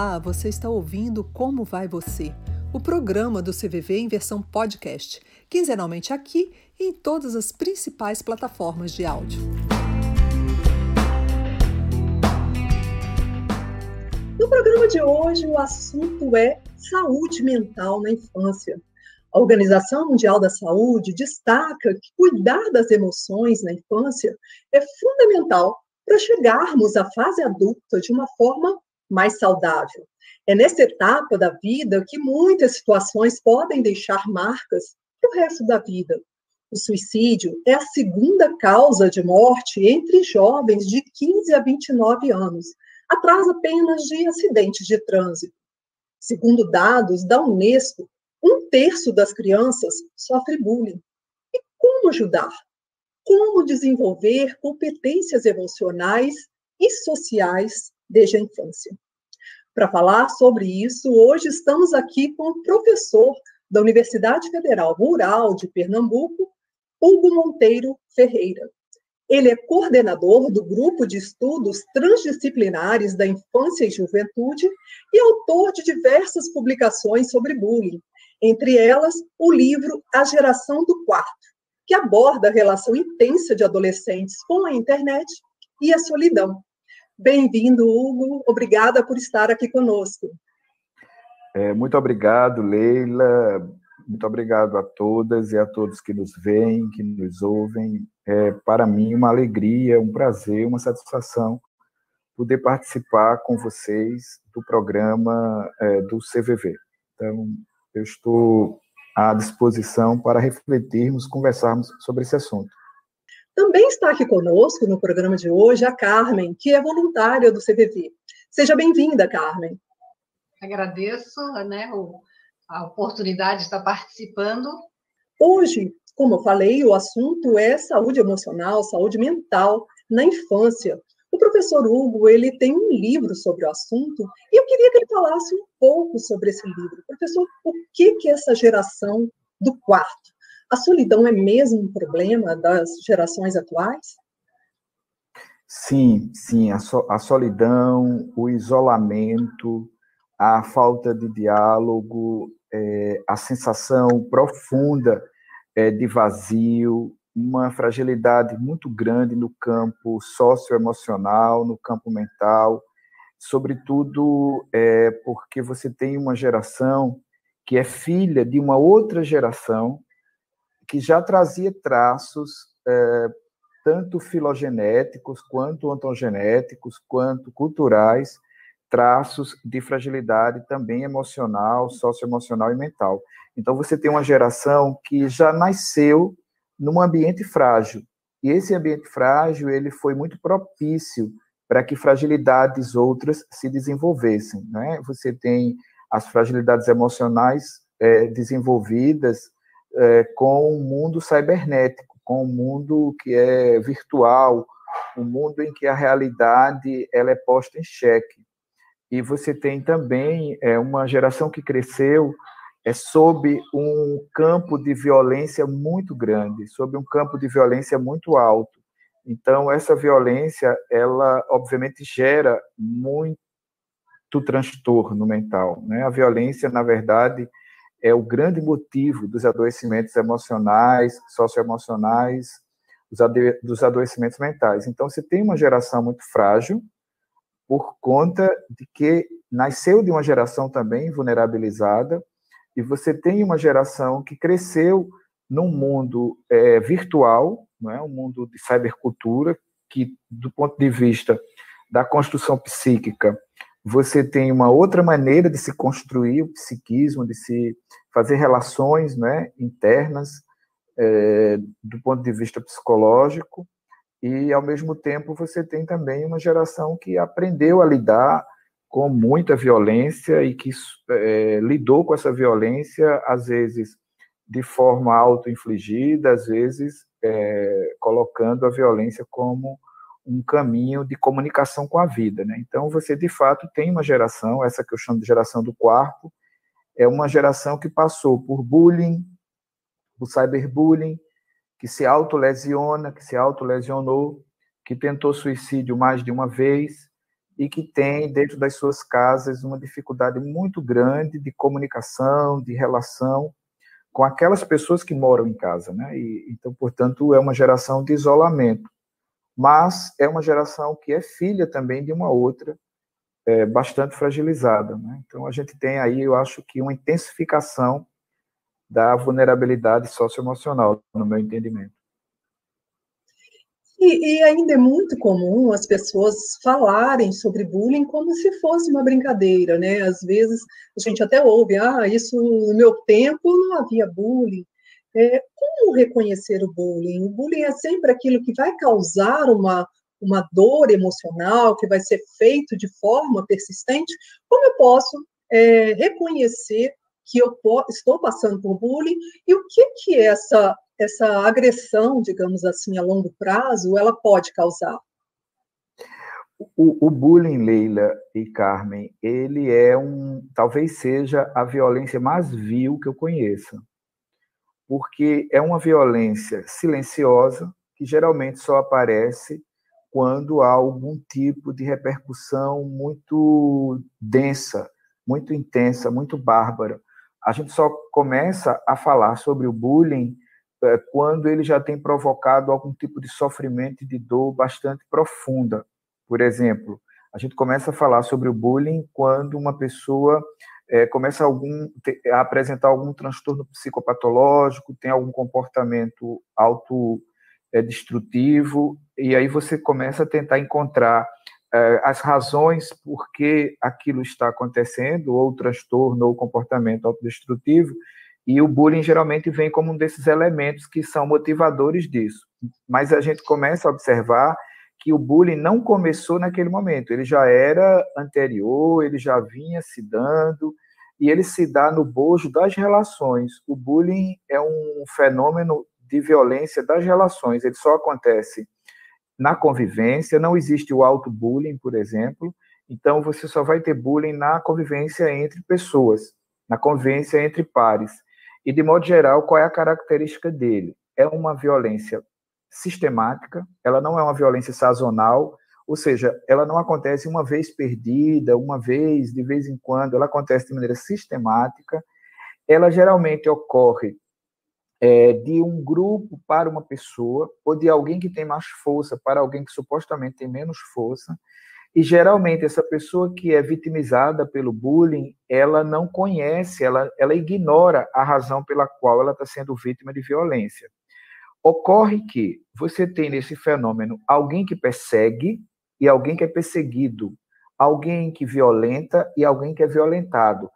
Olá, você está ouvindo Como Vai Você? O programa do CVV em versão podcast, quinzenalmente aqui e em todas as principais plataformas de áudio. No programa de hoje, o assunto é saúde mental na infância. A Organização Mundial da Saúde destaca que cuidar das emoções na infância é fundamental para chegarmos à fase adulta de uma forma mais saudável. É nessa etapa da vida que muitas situações podem deixar marcas para o resto da vida. O suicídio é a segunda causa de morte entre jovens de 15 a 29 anos, atrás apenas de acidentes de trânsito. Segundo dados da Unesco, um terço das crianças sofre bullying. E como ajudar? Como desenvolver competências emocionais e sociais desde a infância. Para falar sobre isso, hoje estamos aqui com o professor da Universidade Federal Rural de Pernambuco, Hugo Monteiro Ferreira. Ele é coordenador do Grupo de Estudos Transdisciplinares da Infância e Juventude e autor de diversas publicações sobre bullying, entre elas o livro A Geração do Quarto, que aborda a relação intensa de adolescentes com a internet e a solidão, Bem-vindo, Hugo. Obrigada por estar aqui conosco. É, muito obrigado, Leila. Muito obrigado a todas e a todos que nos veem, que nos ouvem. É, para mim, uma alegria, um prazer, uma satisfação poder participar com vocês do programa é, do CVV. Então, eu estou à disposição para refletirmos, conversarmos sobre esse assunto. Também está aqui conosco no programa de hoje a Carmen, que é voluntária do CVV. Seja bem-vinda, Carmen. Agradeço né, a oportunidade de estar participando. Hoje, como eu falei, o assunto é saúde emocional, saúde mental na infância. O professor Hugo, ele tem um livro sobre o assunto e eu queria que ele falasse um pouco sobre esse livro. Professor, o que que é essa geração do quarto? A solidão é mesmo um problema das gerações atuais? Sim, sim, a, so, a solidão, o isolamento, a falta de diálogo, é, a sensação profunda é, de vazio, uma fragilidade muito grande no campo socioemocional, no campo mental, sobretudo é, porque você tem uma geração que é filha de uma outra geração que já trazia traços é, tanto filogenéticos, quanto ontogenéticos, quanto culturais, traços de fragilidade também emocional, socioemocional e mental. Então, você tem uma geração que já nasceu num ambiente frágil. E esse ambiente frágil, ele foi muito propício para que fragilidades outras se desenvolvessem. Né? Você tem as fragilidades emocionais é, desenvolvidas é, com o mundo cibernético, com o mundo que é virtual, um mundo em que a realidade ela é posta em xeque. E você tem também é, uma geração que cresceu é, sob um campo de violência muito grande, sob um campo de violência muito alto. Então, essa violência, ela obviamente gera muito transtorno mental. Né? A violência, na verdade, é o grande motivo dos adoecimentos emocionais, socioemocionais, dos adoecimentos mentais. Então, você tem uma geração muito frágil, por conta de que nasceu de uma geração também vulnerabilizada, e você tem uma geração que cresceu num mundo é, virtual, não é? um mundo de cybercultura, que, do ponto de vista da construção psíquica, você tem uma outra maneira de se construir o psiquismo, de se fazer relações né, internas é, do ponto de vista psicológico, e ao mesmo tempo você tem também uma geração que aprendeu a lidar com muita violência e que é, lidou com essa violência, às vezes de forma auto-infligida, às vezes é, colocando a violência como um caminho de comunicação com a vida. Né? Então, você, de fato, tem uma geração, essa que eu chamo de geração do quarto, é uma geração que passou por bullying, por cyberbullying, que se autolesiona, que se autolesionou, que tentou suicídio mais de uma vez, e que têm dentro das suas casas uma dificuldade muito grande de comunicação, de relação com aquelas pessoas que moram em casa, né? E, então, portanto, é uma geração de isolamento, mas é uma geração que é filha também de uma outra é, bastante fragilizada, né? Então, a gente tem aí, eu acho que uma intensificação da vulnerabilidade socioemocional, no meu entendimento. E, e, ainda é muito comum as pessoas falarem sobre bullying como se fosse uma brincadeira, né? Às vezes a gente até ouve, ah, isso no meu tempo não havia bullying. É, como reconhecer o bullying? O bullying é sempre aquilo que vai causar uma, uma dor emocional, que vai ser feito de forma persistente. Como eu posso é, reconhecer que eu estou passando por bullying e o que que essa essa agressão, digamos assim, a longo prazo, ela pode causar? O, o, bullying, Leila e Carmen, ele é um, talvez seja a violência mais vil que eu conheça, porque é uma violência silenciosa que geralmente só aparece quando há algum tipo de repercussão muito densa, muito intensa, muito bárbara. A gente só começa a falar sobre o bullying é, quando ele já tem provocado algum tipo de sofrimento e de dor bastante profunda. Por exemplo, a gente começa a falar sobre o bullying quando uma pessoa é, começa algum, a apresentar algum transtorno psicopatológico, tem algum comportamento autodestrutivo, é, e aí você começa a tentar encontrar é, as razões por que aquilo está acontecendo, ou transtorno, ou comportamento autodestrutivo, e o bullying geralmente vem como um desses elementos que são motivadores disso. Mas a gente começa a observar que o bullying não começou naquele momento, ele já era anterior, ele já vinha se dando, e ele se dá no bojo das relações. O bullying é um fenômeno de violência das relações, ele só acontece na convivência, não existe o auto-bullying, por exemplo, então você só vai ter bullying na convivência entre pessoas, na convivência entre pares. E, de modo geral, qual é a característica dele? É uma violência sistemática, ela não é uma violência sazonal, ou seja, ela não acontece uma vez perdida, uma vez, de vez em quando, ela acontece de maneira sistemática, ela geralmente ocorre é, de um grupo para uma pessoa, ou de alguém que tem mais força para alguém que supostamente tem menos força, e geralmente essa pessoa que é vitimizada pelo bullying, ela não conhece, ela, ela ignora a razão pela qual ela está sendo vítima de violência. Ocorre que você tem nesse fenômeno alguém que persegue e alguém que é perseguido, alguém que violenta e alguém que é violentado.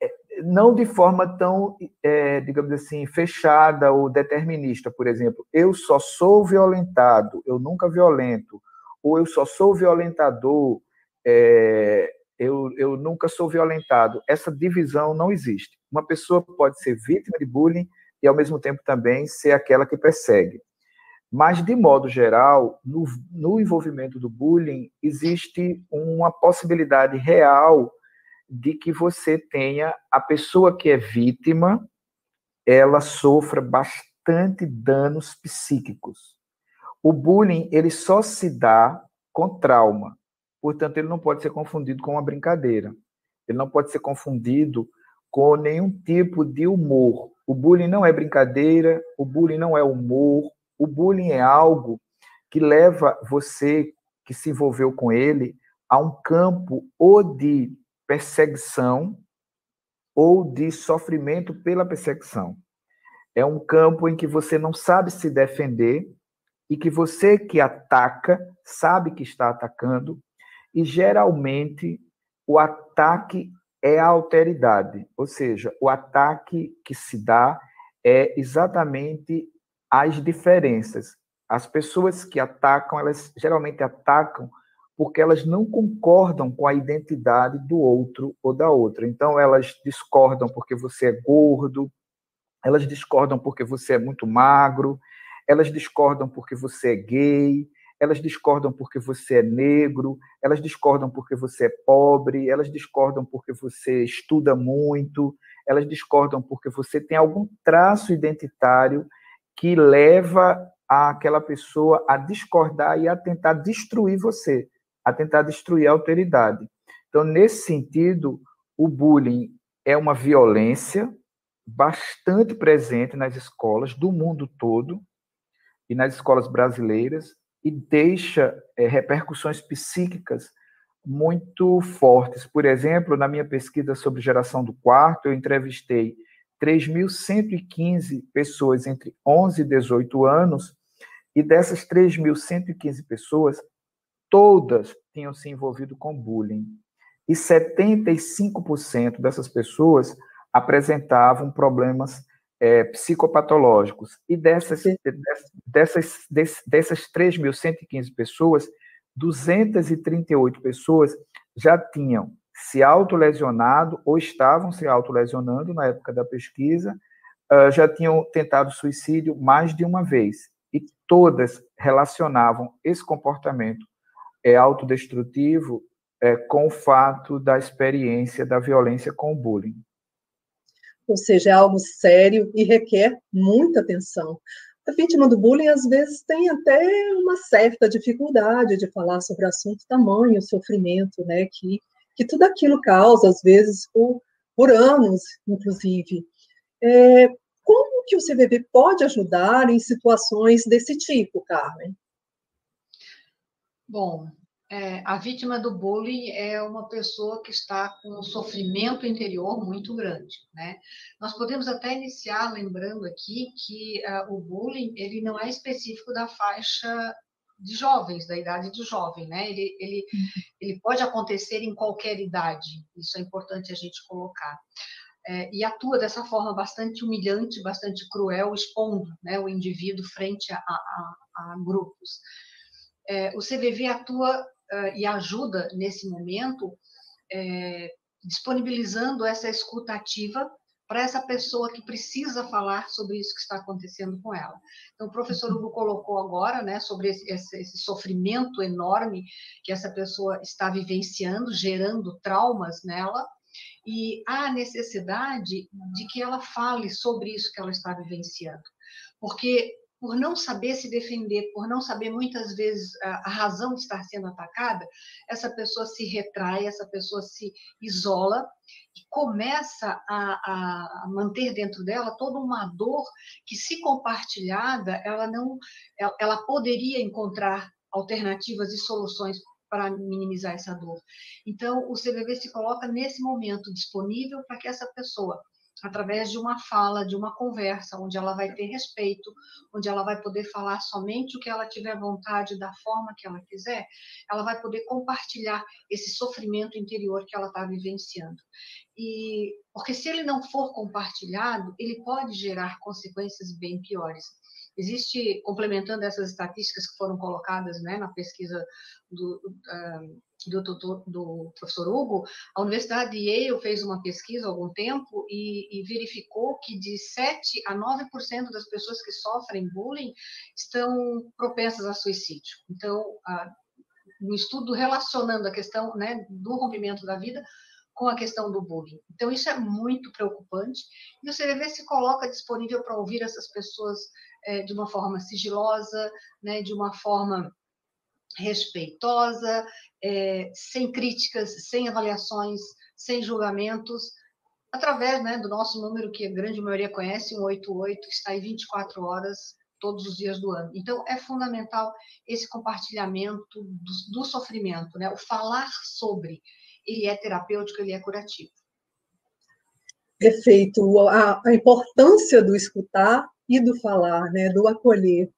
É, não de forma tão, é, digamos assim, fechada ou determinista, por exemplo, eu só sou violentado, eu nunca violento, ou eu só sou violentador, é, eu, eu nunca sou violentado. Essa divisão não existe. Uma pessoa pode ser vítima de bullying e, ao mesmo tempo, também ser aquela que persegue. Mas, de modo geral, no, no envolvimento do bullying, existe uma possibilidade real de que você tenha a pessoa que é vítima, ela sofra bastante danos psíquicos. O bullying, ele só se dá com trauma. Portanto, ele não pode ser confundido com uma brincadeira. Ele não pode ser confundido com nenhum tipo de humor. O bullying não é brincadeira, o bullying não é humor, o bullying é algo que leva você que se envolveu com ele a um campo ou de perseguição ou de sofrimento pela perseguição. É um campo em que você não sabe se defender e que você que ataca sabe que está atacando, e geralmente o ataque é a alteridade, ou seja, o ataque que se dá é exatamente as diferenças. As pessoas que atacam, elas geralmente atacam porque elas não concordam com a identidade do outro ou da outra. Então, elas discordam porque você é gordo, elas discordam porque você é muito magro, elas discordam porque você é gay, elas discordam porque você é negro, elas discordam porque você é pobre, elas discordam porque você estuda muito, elas discordam porque você tem algum traço identitário que leva aquela pessoa a discordar e a tentar destruir você. a tentar destruir a alteridade. Então, nesse sentido, o bullying é uma violência bastante presente nas escolas do mundo todo e nas escolas brasileiras e deixa é, repercussões psíquicas muito fortes. Por exemplo, na minha pesquisa sobre geração do quarto, eu entrevistei 3.115 pessoas entre 11 e 18 anos, e dessas 3.115 pessoas, todas tinham se envolvido com bullying. E 75% dessas pessoas apresentavam problemas é, psicopatológicos. E dessas, dessas, dessas, dessas 3.115 pessoas, 238 pessoas já tinham se autolesionado ou estavam se autolesionando na época da pesquisa, uh, já tinham tentado suicídio mais de uma vez. E todas relacionavam esse comportamento é, autodestrutivo é, com o fato da experiência da violência com o bullying. Ou seja, é algo sério e requer muita atenção. A vítima do bullying, às vezes, tem até uma certa dificuldade de falar sobre o assunto, tamanho, sofrimento, né, que que tudo aquilo causa, às vezes, por, por anos, inclusive. É, como que o CVV pode ajudar em situações desse tipo, Carmen? Bom, é, a vítima do bullying é uma pessoa que está com um sofrimento interior muito grande, né? Nós podemos até iniciar lembrando aqui que uh, o bullying ele não é específico da faixa de jovens, da idade de jovem, né? Ele, ele, uhum. ele pode acontecer em qualquer idade, isso é importante a gente colocar. É, e atua dessa forma bastante humilhante, bastante cruel, expondo né, o indivíduo frente a, a, a grupos. É, o CVV atua uh, e ajuda nesse momento, é, disponibilizando essa escuta ativa para essa pessoa que precisa falar sobre isso que está acontecendo com ela. Então, o professor Hugo colocou agora, né, sobre esse, esse, esse, sofrimento enorme que essa pessoa está vivenciando, gerando traumas nela, e há necessidade de que ela fale sobre isso que ela está vivenciando. Porque por não saber se defender, por não saber muitas vezes a, a, razão de estar sendo atacada, essa pessoa se retrai, essa pessoa se isola e começa a, a manter dentro dela toda uma dor que, se compartilhada, ela não, ela poderia encontrar alternativas e soluções para minimizar essa dor. Então, o CVV se coloca nesse momento disponível para que essa pessoa através de uma fala, de uma conversa, onde ela vai ter respeito, onde ela vai poder falar somente o que ela tiver vontade, da forma que ela quiser, ela vai poder compartilhar esse sofrimento interior que ela está vivenciando. E porque se ele não for compartilhado, ele pode gerar consequências bem piores. Existe, complementando essas estatísticas que foram colocadas né, na pesquisa do, uh, do, do, do, professor Hugo, a Universidade de Yale fez uma pesquisa há algum tempo e, e verificou que de 7 a 9% das pessoas que sofrem bullying estão propensas a suicídio. Então, no estudo relacionando a questão né, do rompimento da vida com a questão do bullying. Então, isso é muito preocupante. E o CVV se coloca disponível para ouvir essas pessoas é, de uma forma sigilosa, né, de uma forma respeitosa, é, sem críticas, sem avaliações, sem julgamentos, através né, do nosso número que a grande maioria conhece, 188, que está aí 24 horas todos os dias do ano. Então, é fundamental esse compartilhamento do, do sofrimento, né? o falar sobre. Ele é terapêutico, ele é curativo. Perfeito. A, a importância do escutar e do falar, né? do acolher.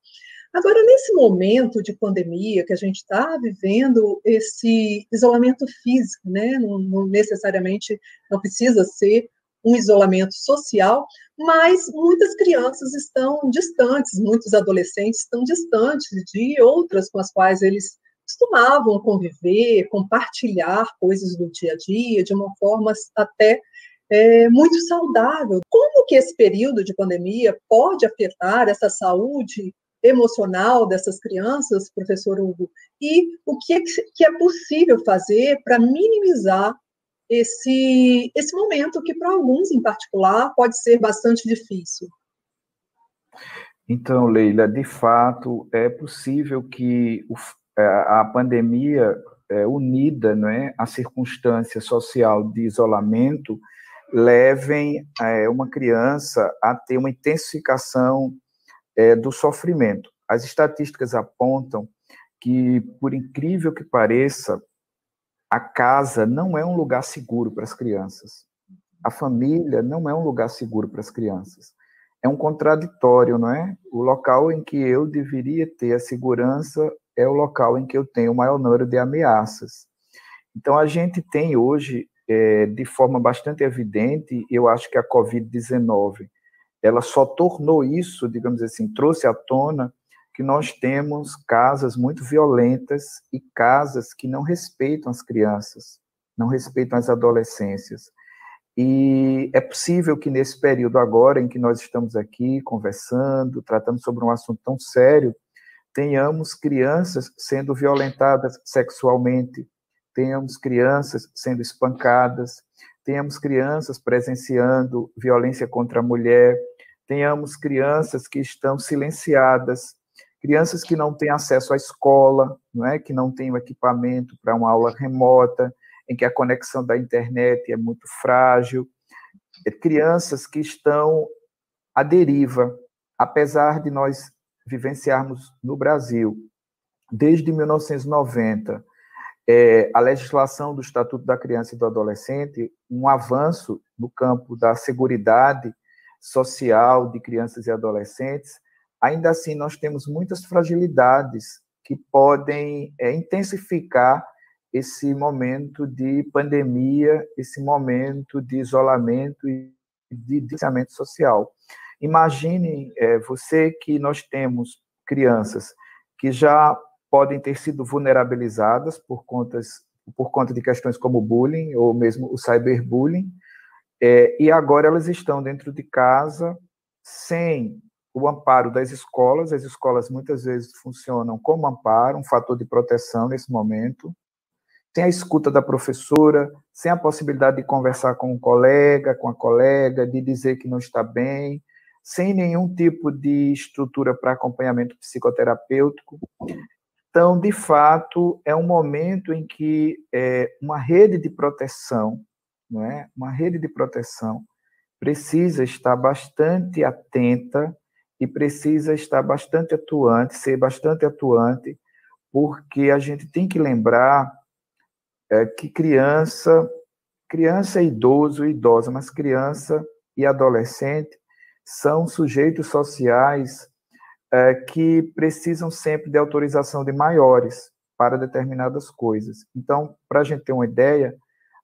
Agora, nesse momento de pandemia que a gente está vivendo, esse isolamento físico, né, não, não, necessariamente não precisa ser um isolamento social, mas muitas crianças estão distantes, muitos adolescentes estão distantes de outras com as quais eles costumavam conviver, compartilhar coisas do dia a dia, de uma forma até é, muito saudável. Como que esse período de pandemia pode afetar essa saúde emocional dessas crianças, professor Hugo, e o que é, que é possível fazer para minimizar esse, esse momento que, para alguns em particular, pode ser bastante difícil. Então, Leila, de fato, é possível que é, a pandemia é, unida não é, à circunstância social de isolamento levem é, uma criança a ter uma intensificação é, do sofrimento. As estatísticas apontam que, por incrível que pareça, a casa não é um lugar seguro para as crianças. A família não é um lugar seguro para as crianças. É um contraditório, não é? O local em que eu deveria ter a segurança é o local em que eu tenho o maior número de ameaças. Então, a gente tem hoje, é, de forma bastante evidente, eu acho que a Covid-19, ela só tornou isso, digamos assim, trouxe à tona que nós temos casas muito violentas e casas que não respeitam as crianças, não respeitam as adolescências. E é possível que nesse período agora em que nós estamos aqui conversando, tratando sobre um assunto tão sério, tenhamos crianças sendo violentadas sexualmente, tenhamos crianças sendo espancadas, tenhamos crianças presenciando violência contra a mulher, tenhamos crianças que estão silenciadas, crianças que não têm acesso à escola, não é? que não têm o equipamento para uma aula remota, em que a conexão da internet é muito frágil, crianças que estão à deriva, apesar de nós vivenciarmos no Brasil, desde 1990, é, a legislação do Estatuto da Criança e do Adolescente, um avanço no campo da segurança social de crianças e adolescentes, ainda assim nós temos muitas fragilidades que podem é, intensificar esse momento de pandemia, esse momento de isolamento e de distanciamento social. Imagine é, você que nós temos crianças que já podem ter sido vulnerabilizadas por, contas, por conta de questões como bullying ou mesmo o cyberbullying, é, e agora elas estão dentro de casa sem o amparo das escolas. As escolas muitas vezes funcionam como amparo, um fator de proteção nesse momento. Sem a escuta da professora, sem a possibilidade de conversar com um colega, com a colega, de dizer que não está bem, sem nenhum tipo de estrutura para acompanhamento psicoterapêutico. Então, de fato, é um momento em que é, uma rede de proteção, não é? Uma rede de proteção precisa estar bastante atenta e precisa estar bastante atuante, ser bastante atuante, porque a gente tem que lembrar é, que criança, criança idoso, idosa, mas criança e adolescente são sujeitos sociais é, que precisam sempre de autorização de maiores para determinadas coisas. Então, para a gente ter uma ideia,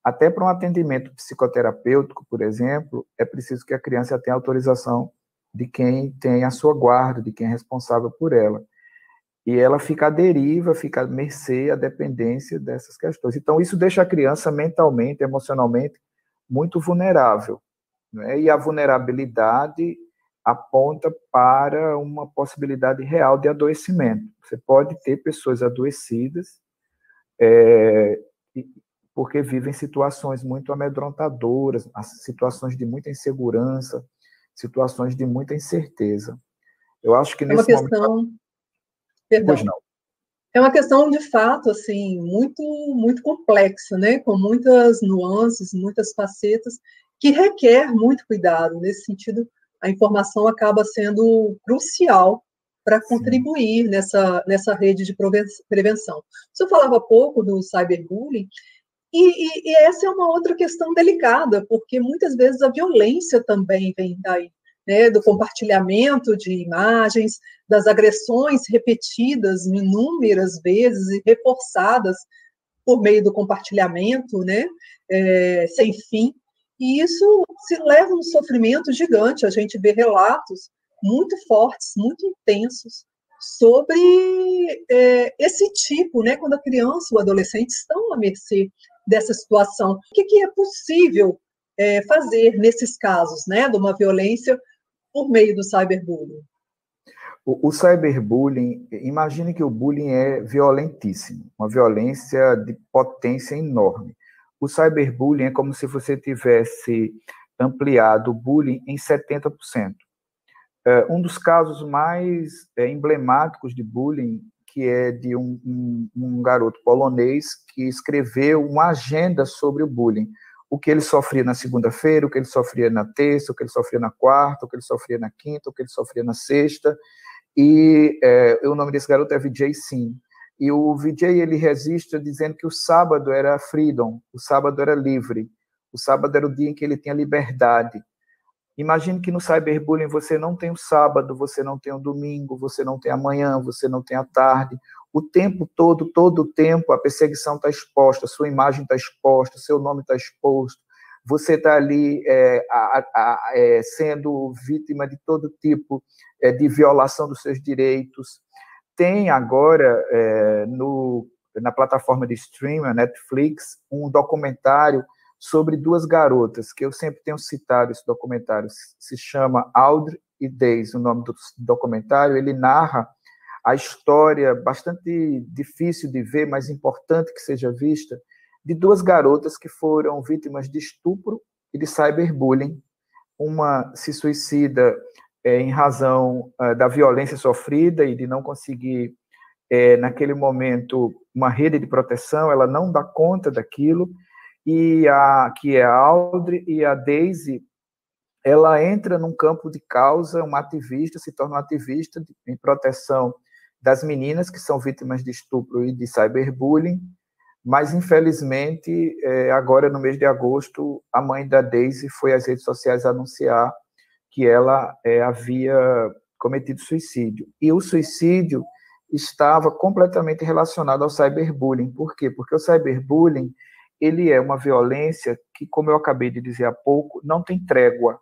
até para um atendimento psicoterapêutico, por exemplo, é preciso que a criança tenha autorização de quem tem a sua guarda, de quem é responsável por ela. E ela fica à deriva, fica à mercê, à dependência dessas questões. Então, isso deixa a criança mentalmente, emocionalmente, muito vulnerável. Né? E a vulnerabilidade aponta para uma possibilidade real de adoecimento. Você pode ter pessoas adoecidas é, porque vivem situações muito amedrontadoras, situações de muita insegurança, situações de muita incerteza. Eu acho que nesse é uma questão... momento... Perdão. Pois não. É uma questão de fato assim muito muito complexa, né? Com muitas nuances, muitas facetas que requer muito cuidado. Nesse sentido, a informação acaba sendo crucial para contribuir nessa, nessa rede de prevenção. Você falava pouco do cyberbullying, e, e, e, essa é uma outra questão delicada, porque muitas vezes a violência também vem daí, né, do compartilhamento de imagens, das agressões repetidas inúmeras vezes e reforçadas por meio do compartilhamento, né, é, sem fim, e isso se leva a um sofrimento gigante. A gente vê relatos muito fortes, muito intensos sobre é, esse tipo, né, quando a criança ou adolescente estão à mercê dessa situação. O que, que é possível é, fazer nesses casos, né, de uma violência por meio do cyberbullying? O, o cyberbullying, imagine que o bullying é violentíssimo, uma violência de potência enorme. O cyberbullying é como se você tivesse ampliado o bullying em 70%. É, um dos casos mais é, emblemáticos de bullying que é de um, um, um garoto polonês que escreveu uma agenda sobre o bullying o que ele sofria na segunda-feira, o que ele sofria na terça, o que ele sofria na quarta, o que ele sofria na quinta, o que ele sofria na sexta. E é, o nome desse garoto é Vijay Sim. E o Vijay ele registra dizendo que o sábado era freedom, o sábado era livre, o sábado era o dia em que ele tinha liberdade. Imagine que no cyberbullying você não tem o sábado, você não tem o domingo, você não tem amanhã, você não tem a tarde. O tempo todo, todo o tempo, a perseguição está exposta, sua imagem está exposta, seu nome está exposto. Você está ali é, a, a, é, sendo vítima de todo tipo é, de violação dos seus direitos. Tem agora é, no, na plataforma de streaming, Netflix, um documentário sobre duas garotas, que eu sempre tenho citado esse documentário, se chama Audrey e Daisy, o nome do documentário, ele narra a história bastante difícil de ver, mas importante que seja vista, de duas garotas que foram vítimas de estupro e de cyberbullying. Uma se suicida é, em razão é, da violência sofrida e de não conseguir, é, naquele momento, uma rede de proteção, ela não dá conta daquilo, e a que é a Audrey e a Daisy, ela entra num campo de causa, uma ativista, se torna ativista de, em proteção das meninas que são vítimas de estupro e de cyberbullying, mas infelizmente, é, agora no mês de agosto, a mãe da Daisy foi às redes sociais anunciar que ela é, havia cometido suicídio. E o suicídio estava completamente relacionado ao cyberbullying. Por quê? Porque o cyberbullying ele é uma violência que, como eu acabei de dizer há pouco, não tem trégua.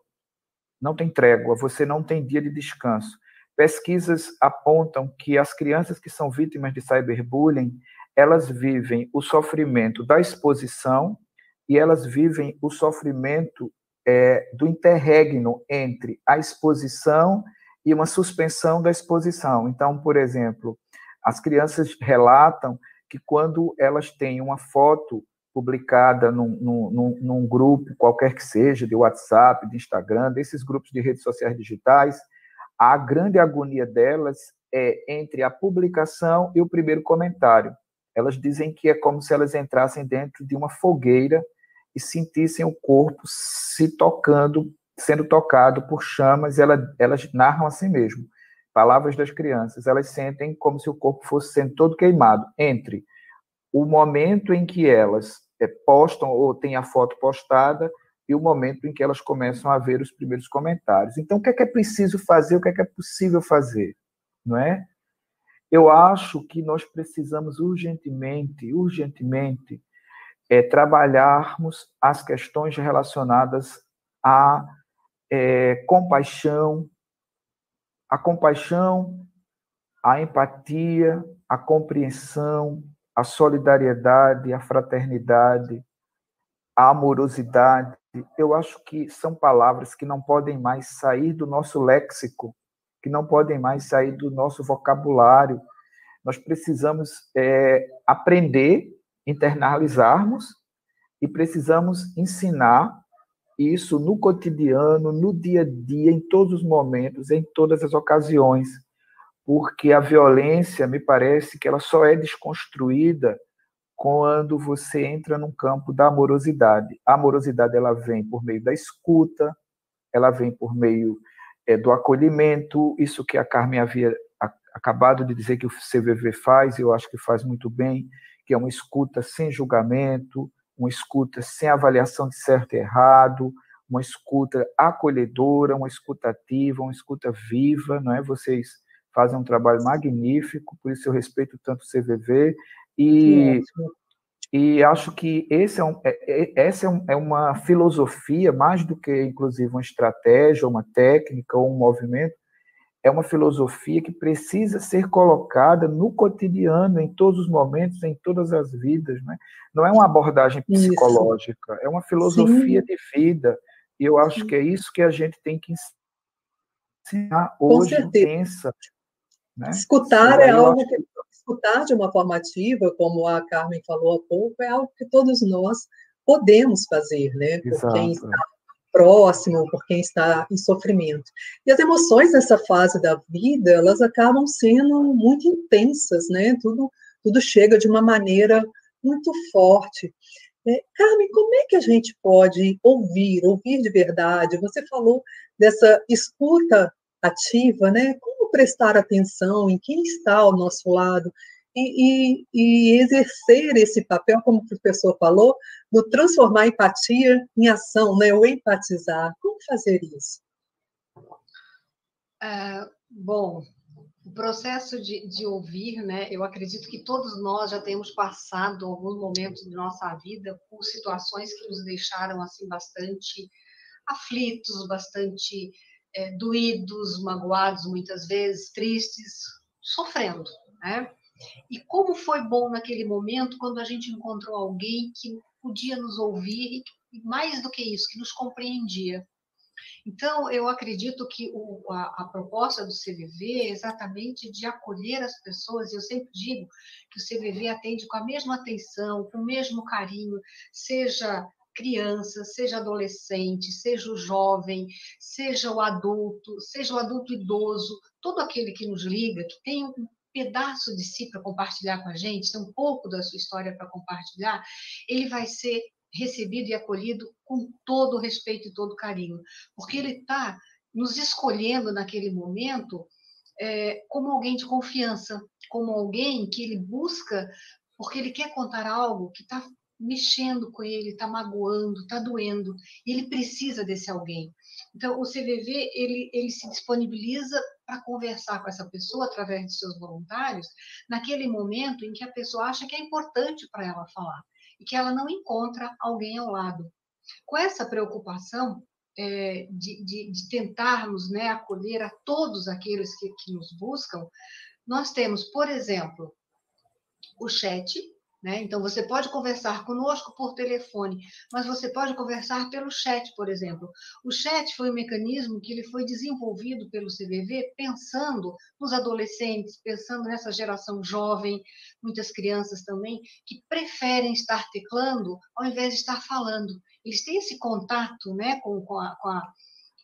Não tem trégua, você não tem dia de descanso. Pesquisas apontam que as crianças que são vítimas de cyberbullying, elas vivem o sofrimento da exposição e elas vivem o sofrimento é, do interregno entre a exposição e uma suspensão da exposição. Então, por exemplo, as crianças relatam que quando elas têm uma foto publicada num, num, num, grupo, qualquer que seja, de WhatsApp, de Instagram, desses grupos de redes sociais digitais, a grande agonia delas é entre a publicação e o primeiro comentário. Elas dizem que é como se elas entrassem dentro de uma fogueira e sentissem o corpo se tocando, sendo tocado por chamas, elas, elas narram assim mesmo. Palavras das crianças, elas sentem como se o corpo fosse sendo todo queimado entre o momento em que elas é, postam ou têm a foto postada e o momento em que elas começam a ver os primeiros comentários. Então, o que é que é preciso fazer, o que é que é possível fazer, não é? Eu acho que nós precisamos urgentemente, urgentemente, é, trabalharmos as questões relacionadas à é, compaixão, a compaixão, a empatia, a compreensão, a solidariedade, a fraternidade, a amorosidade. Eu acho que são palavras que não podem mais sair do nosso léxico, que não podem mais sair do nosso vocabulário. Nós precisamos é, aprender, internalizarmos e precisamos ensinar isso no cotidiano, no dia a dia, em todos os momentos, em todas as ocasiões. Porque a violência, me parece que ela só é desconstruída quando você entra num campo da amorosidade. A amorosidade ela vem por meio da escuta, ela vem por meio é, do acolhimento, isso que a Carmen havia acabado de dizer que o CVV faz, eu acho que faz muito bem, que é uma escuta sem julgamento, uma escuta sem avaliação de certo e errado, uma escuta acolhedora, uma escuta ativa, uma escuta viva, não é? Vocês fazem um trabalho magnífico, por isso eu respeito tanto o CVV e, e acho que esse é um, é, é, essa é, um, é uma filosofia, mais do que inclusive uma estratégia, uma técnica ou um movimento, é uma filosofia que precisa ser colocada no cotidiano, em todos os momentos, em todas as vidas. Né? Não é uma abordagem psicológica, isso. é uma filosofia Sim. de vida. E eu acho Sim. que é isso que a gente tem que ensinar hoje, pensa, né? Escutar é algo que escutar de uma forma ativa, como a Carmen falou há pouco, é algo que todos nós podemos fazer, né? Por quem está próximo, por quem está em sofrimento. E as emoções nessa fase da vida, elas acabam sendo muito intensas, né? Tudo, tudo chega de uma maneira muito forte. É, Carmen, como é que a gente pode ouvir, ouvir de verdade? Você falou dessa escuta ativa, né? Como prestar atenção em quem está ao nosso lado e, e, e exercer esse papel, como o professor falou, no transformar a empatia em ação, né? O empatizar. Como fazer isso? É, bom, o processo de, de, ouvir, né? Eu acredito que todos nós já temos passado alguns momentos de nossa vida por situações que nos deixaram assim bastante aflitos, bastante é, doídos, magoados, muitas vezes tristes, sofrendo, né? E como foi bom naquele momento quando a gente encontrou alguém que podia nos ouvir e mais do que isso, que nos compreendia. Então, eu acredito que o, a, a, proposta do CVV é exatamente de acolher as pessoas, e eu sempre digo que o CVV atende com a mesma atenção, com o mesmo carinho, seja criança, seja adolescente, seja o jovem, seja o adulto, seja o adulto idoso, todo aquele que nos liga, que tem um pedaço de si para compartilhar com a gente, tem um pouco da sua história para compartilhar, ele vai ser recebido e acolhido com todo o respeito e todo o carinho, porque ele está nos escolhendo naquele momento é, como alguém de confiança, como alguém que ele busca porque ele quer contar algo que está mexendo com ele, está magoando, está doendo, e ele precisa desse alguém. Então, o CVV ele, ele se disponibiliza para conversar com essa pessoa através de seus voluntários, naquele momento em que a pessoa acha que é importante para ela falar e que ela não encontra alguém ao lado. Com essa preocupação é, de, de, de, tentarmos né, acolher a todos aqueles que, que nos buscam, nós temos, por exemplo, o chat, né? Então, você pode conversar conosco por telefone, mas você pode conversar pelo chat, por exemplo. O chat foi um mecanismo que ele foi desenvolvido pelo CVV pensando nos adolescentes, pensando nessa geração jovem, muitas crianças também, que preferem estar teclando ao invés de estar falando. Eles têm esse contato né, com, com a, com a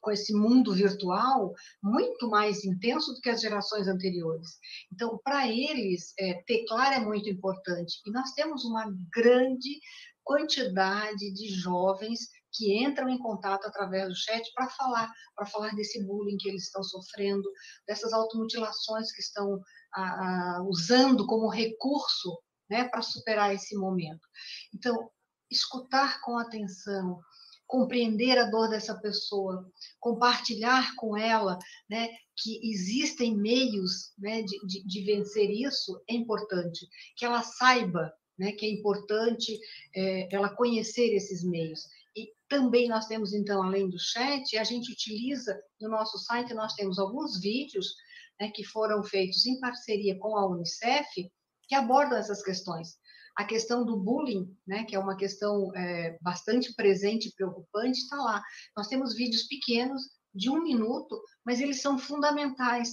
com esse mundo virtual muito mais intenso do que as gerações anteriores. Então, para eles, é, teclar é muito importante. E nós temos uma grande quantidade de jovens que entram em contato através do chat para falar, para falar desse bullying que eles estão sofrendo, dessas automutilações que estão a, a, usando como recurso né, para superar esse momento. Então, escutar com atenção, compreender a dor dessa pessoa, compartilhar com ela né, que existem meios né, de, de, de, vencer isso é importante, que ela saiba né, que é importante é, ela conhecer esses meios. E também nós temos, então, além do chat, a gente utiliza no nosso site, nós temos alguns vídeos né, que foram feitos em parceria com a Unicef, que abordam essas questões a questão do bullying, né, que é uma questão é, bastante presente e preocupante, está lá. Nós temos vídeos pequenos, de um minuto, mas eles são fundamentais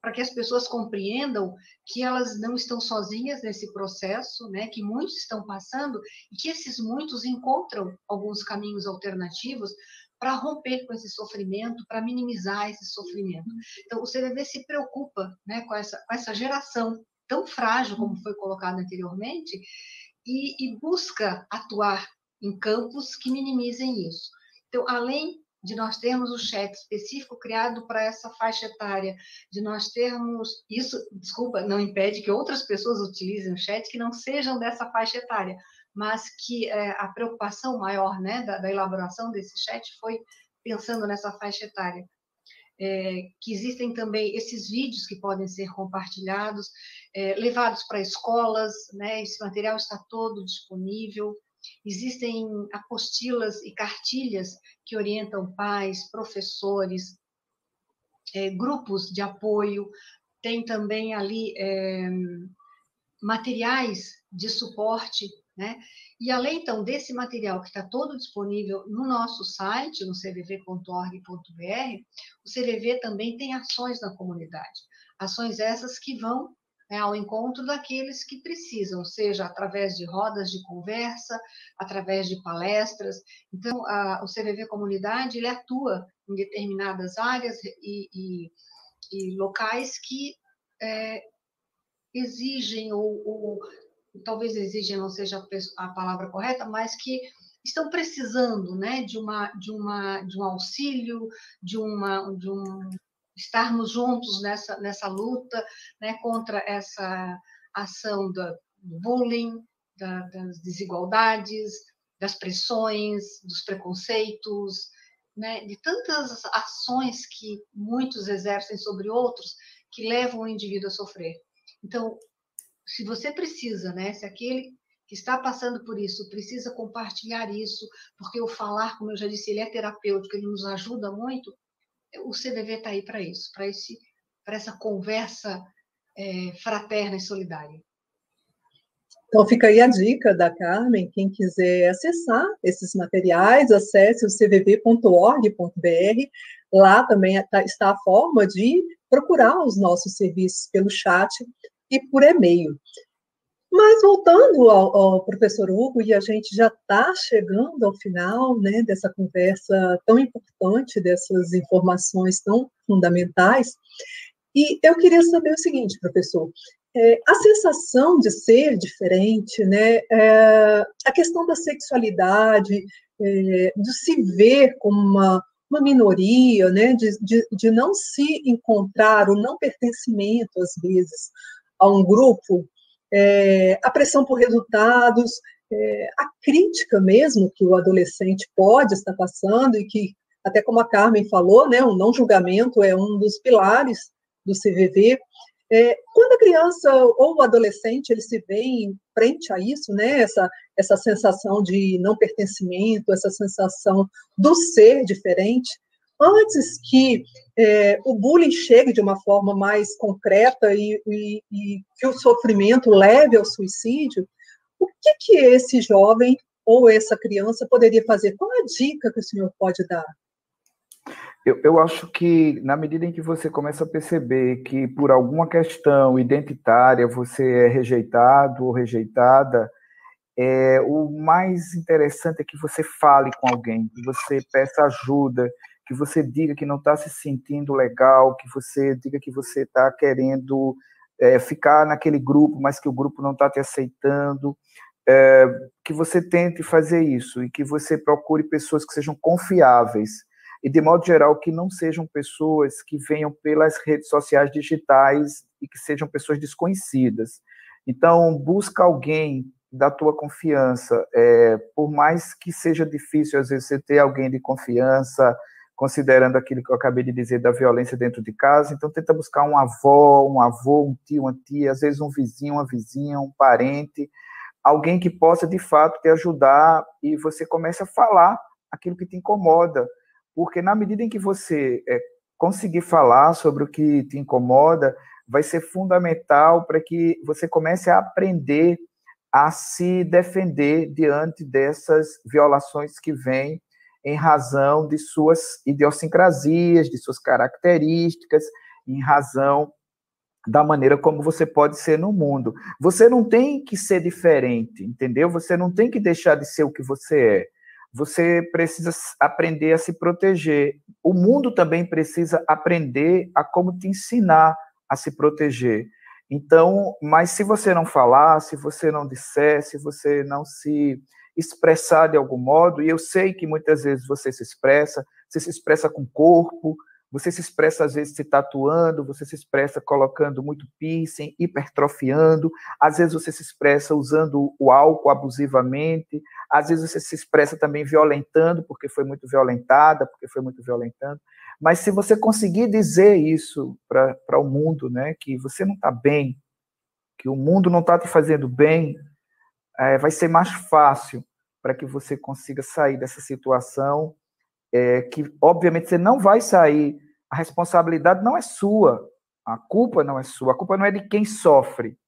para que as pessoas compreendam que elas não estão sozinhas nesse processo, né, que muitos estão passando e que esses muitos encontram alguns caminhos alternativos para romper com esse sofrimento, para minimizar esse sofrimento. Então, o CVV se preocupa né, com, essa, com essa geração tão frágil como foi colocado anteriormente e, e busca atuar em campos que minimizem isso. Então, além de nós termos o chat específico criado para essa faixa etária, de nós termos isso, desculpa, não impede que outras pessoas utilizem o chat que não sejam dessa faixa etária, mas que é, a preocupação maior, né, da, da, elaboração desse chat foi pensando nessa faixa etária é, que existem também esses vídeos que podem ser compartilhados, é, levados para escolas, né? esse material está todo disponível. Existem apostilas e cartilhas que orientam pais, professores, é, grupos de apoio, tem também ali é, materiais de suporte né? E além, então, desse material que está todo disponível no nosso site, no cvv.org.br, o CVV também tem ações na comunidade. Ações essas que vão né, ao encontro daqueles que precisam, seja através de rodas de conversa, através de palestras. Então, a, o CVV Comunidade ele atua em determinadas áreas e, e, e locais que é, exigem ou, ou, talvez exigem não seja a palavra correta, mas que estão precisando, né, de uma de uma de um auxílio, de uma de um estarmos juntos nessa, nessa luta né, contra essa ação do bullying, da, das desigualdades, das pressões, dos preconceitos, né, de tantas ações que muitos exercem sobre outros que levam o indivíduo a sofrer. Então, se você precisa, né, se aquele que está passando por isso precisa compartilhar isso, porque o falar, como eu já disse, ele é terapêutico, ele nos ajuda muito, o CVV está aí para isso, para esse, para essa conversa é, fraterna e solidária. Então fica aí a dica da Carmen, quem quiser acessar esses materiais, acesse o cvv.org.br. Lá também tá, está a forma de procurar os nossos serviços pelo chat e por e-mail. Mas voltando ao, ao, professor Hugo, e a gente já está chegando ao final né, dessa conversa tão importante, dessas informações tão fundamentais, e eu queria saber o seguinte, professor, é, a sensação de ser diferente, né, é, a questão da sexualidade, é, de se ver como uma, uma minoria, né, de, de, de não se encontrar, o não pertencimento, às vezes, a um grupo, é, a pressão por resultados, é, a crítica mesmo que o adolescente pode estar passando e que, até como a Carmen falou, né, o não julgamento é um dos pilares do CVV. É, quando a criança ou o adolescente ele se vê em frente a isso, né, essa, essa sensação de não pertencimento, essa sensação do ser diferente, antes que é, o bullying chegue de uma forma mais concreta e, e, e, que o sofrimento leve ao suicídio, o que, que esse jovem ou essa criança poderia fazer? Qual a dica que o senhor pode dar? Eu, eu acho que, na medida em que você começa a perceber que, por alguma questão identitária, você é rejeitado ou rejeitada, é, o mais interessante é que você fale com alguém, que você peça ajuda, que você diga que não está se sentindo legal, que você diga que você está querendo é, ficar naquele grupo, mas que o grupo não está te aceitando, é, que você tente fazer isso e que você procure pessoas que sejam confiáveis. E, de modo geral, que não sejam pessoas que venham pelas redes sociais digitais e que sejam pessoas desconhecidas. Então, busca alguém da tua confiança, é, por mais que seja difícil, às vezes, você ter alguém de confiança, considerando aquilo que eu acabei de dizer da violência dentro de casa. Então, tenta buscar uma avó, um avô, um tio, uma tia, às vezes um vizinho, uma vizinha, um parente, alguém que possa de fato te ajudar e você comece a falar aquilo que te incomoda. Porque na medida em que você é, conseguir falar sobre o que te incomoda, vai ser fundamental para que você comece a aprender a se defender diante dessas violações que vêm em razão de suas idiosincrasias, de suas características, em razão da maneira como você pode ser no mundo. Você não tem que ser diferente, entendeu? Você não tem que deixar de ser o que você é. Você precisa aprender a se proteger. O mundo também precisa aprender a como te ensinar a se proteger. Então, mas se você não falar, se você não disser, se você não se expressar de algum modo, e eu sei que muitas vezes você se expressa, você se expressa com o corpo, você se expressa às vezes se tatuando, você se expressa colocando muito piercing, hipertrofiando, às vezes você se expressa usando o álcool abusivamente, às vezes você se expressa também violentando, porque foi muito violentada, porque foi muito violentando. Mas se você conseguir dizer isso para o mundo, né, que você não está bem, que o mundo não está te fazendo bem, é, vai ser mais fácil para que você consiga sair dessa situação, é, que obviamente você não vai sair, a responsabilidade não é sua, a culpa não é sua, a culpa não é de quem sofre,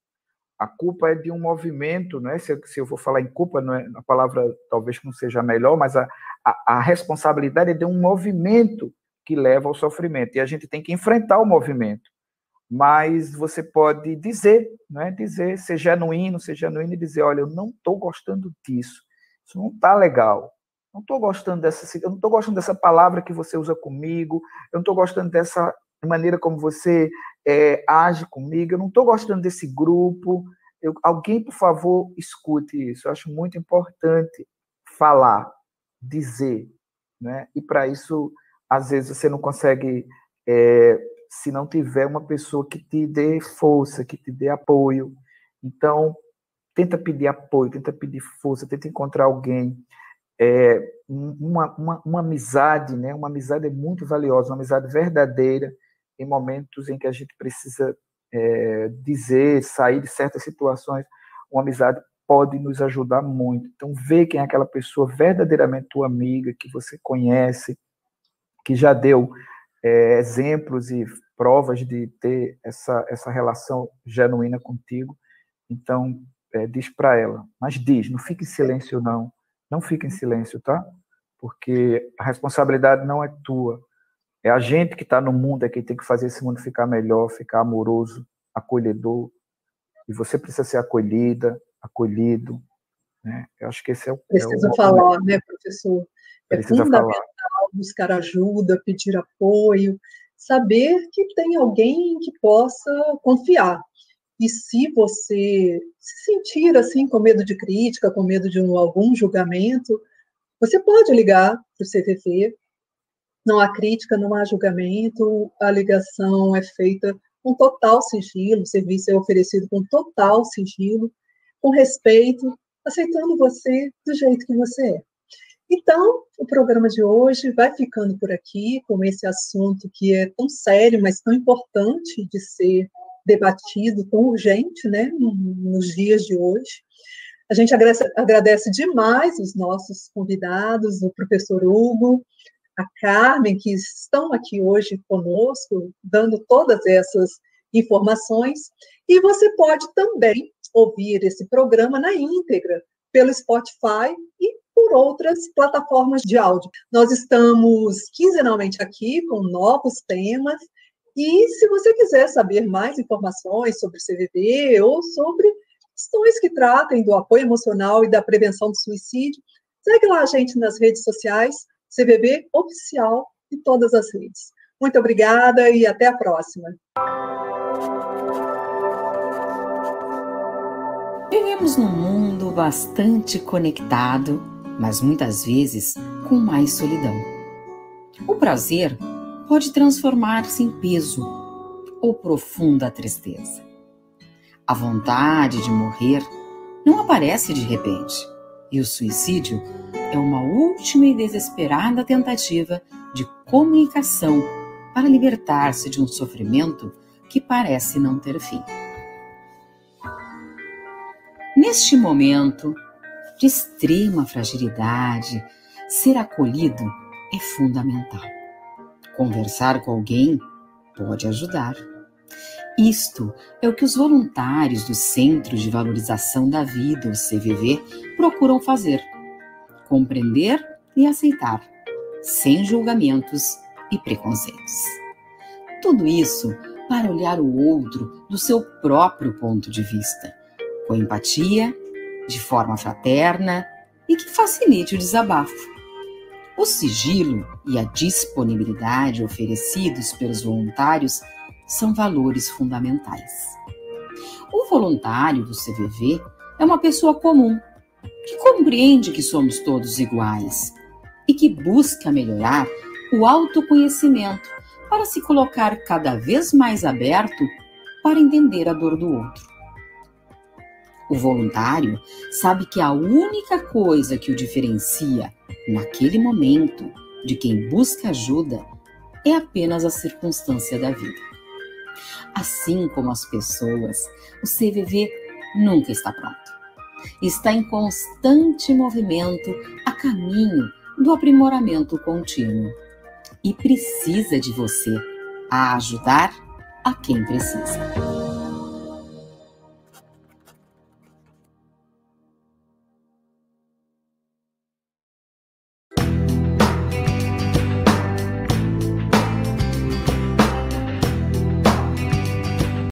a culpa é de um movimento, não é? Se, se eu vou falar em culpa, não é, a palavra talvez não seja melhor, mas a, a, a responsabilidade é de um movimento que leva ao sofrimento, e a gente tem que enfrentar o movimento. mas você pode dizer, né? dizer, ser genuíno, ser genuíno e dizer, olha, eu não estou gostando disso, isso não está legal, não estou gostando dessa, eu não estou gostando dessa palavra que você usa comigo, eu não estou gostando dessa maneira como você é, age comigo, eu não estou gostando desse grupo, eu, alguém, por favor, escute isso, eu acho muito importante falar, dizer, né? e para isso, às vezes, você não consegue é, se não tiver uma pessoa que te dê força, que te dê apoio. Então, tenta pedir apoio, tenta pedir força, tenta encontrar alguém. É, uma, uma, uma amizade, né? Uma amizade é muito valiosa, uma amizade verdadeira em momentos em que a gente precisa é, dizer, sair de certas situações. Uma amizade pode nos ajudar muito. Então, vê quem é aquela pessoa verdadeiramente tua amiga, que você conhece, que já deu é, exemplos e provas de ter essa, essa relação genuína contigo. Então, é, diz para ela, mas diz, não fique em silêncio, não. Não fique em silêncio, tá? Porque a responsabilidade não é tua. É a gente que está no mundo, é quem tem que fazer esse mundo ficar melhor, ficar amoroso, acolhedor. E você precisa ser acolhida, acolhido. Né? Eu acho que esse é o. Precisa é o falar, né, professor? É precisa fundamental falar. buscar ajuda, pedir apoio, saber que tem alguém que possa confiar. E se você se sentir assim com medo de crítica, com medo de um, algum julgamento, você pode ligar para o CVV. Não há crítica, não há julgamento, a ligação é feita com total sigilo, o serviço é oferecido com total sigilo, com respeito, aceitando você do jeito que você é. Então, o programa de hoje vai ficando por aqui, com esse assunto que é tão sério, mas tão importante de ser debatido, tão urgente, né, nos dias de hoje. A gente agradece, agradece demais os nossos convidados, o professor Hugo, a Carmen, que estão aqui hoje conosco, dando todas essas informações. E você pode também ouvir esse programa na íntegra pelo Spotify e por outras plataformas de áudio. Nós estamos quinzenalmente aqui com novos temas. E se você quiser saber mais informações sobre CVV ou sobre questões que tratem do apoio emocional e da prevenção do suicídio, segue lá a gente nas redes sociais, CVV Oficial em todas as redes. Muito obrigada e até a próxima. Vivemos num mundo bastante conectado mas muitas vezes com mais solidão. O prazer pode transformar-se em peso ou profunda tristeza. A vontade de morrer não aparece de repente, e o suicídio é uma última e desesperada tentativa de comunicação para libertar-se de um sofrimento que parece não ter fim. Neste momento, de extrema fragilidade, ser acolhido é fundamental. Conversar com alguém pode ajudar. Isto é o que os voluntários do Centro de Valorização da Vida, o CVV, procuram fazer: compreender e aceitar, sem julgamentos e preconceitos. Tudo isso para olhar o outro do seu próprio ponto de vista, com empatia de forma fraterna e que facilite o desabafo. O sigilo e a disponibilidade oferecidos pelos voluntários são valores fundamentais. O voluntário do CVV é uma pessoa comum, que compreende que somos todos iguais e que busca melhorar o autoconhecimento para se colocar cada vez mais aberto para entender a dor do outro. O voluntário sabe que a única coisa que o diferencia naquele momento de quem busca ajuda é apenas a circunstância da vida. Assim como as pessoas, o CVV nunca está pronto. Está em constante movimento a caminho do aprimoramento contínuo e precisa de você a ajudar a quem precisa.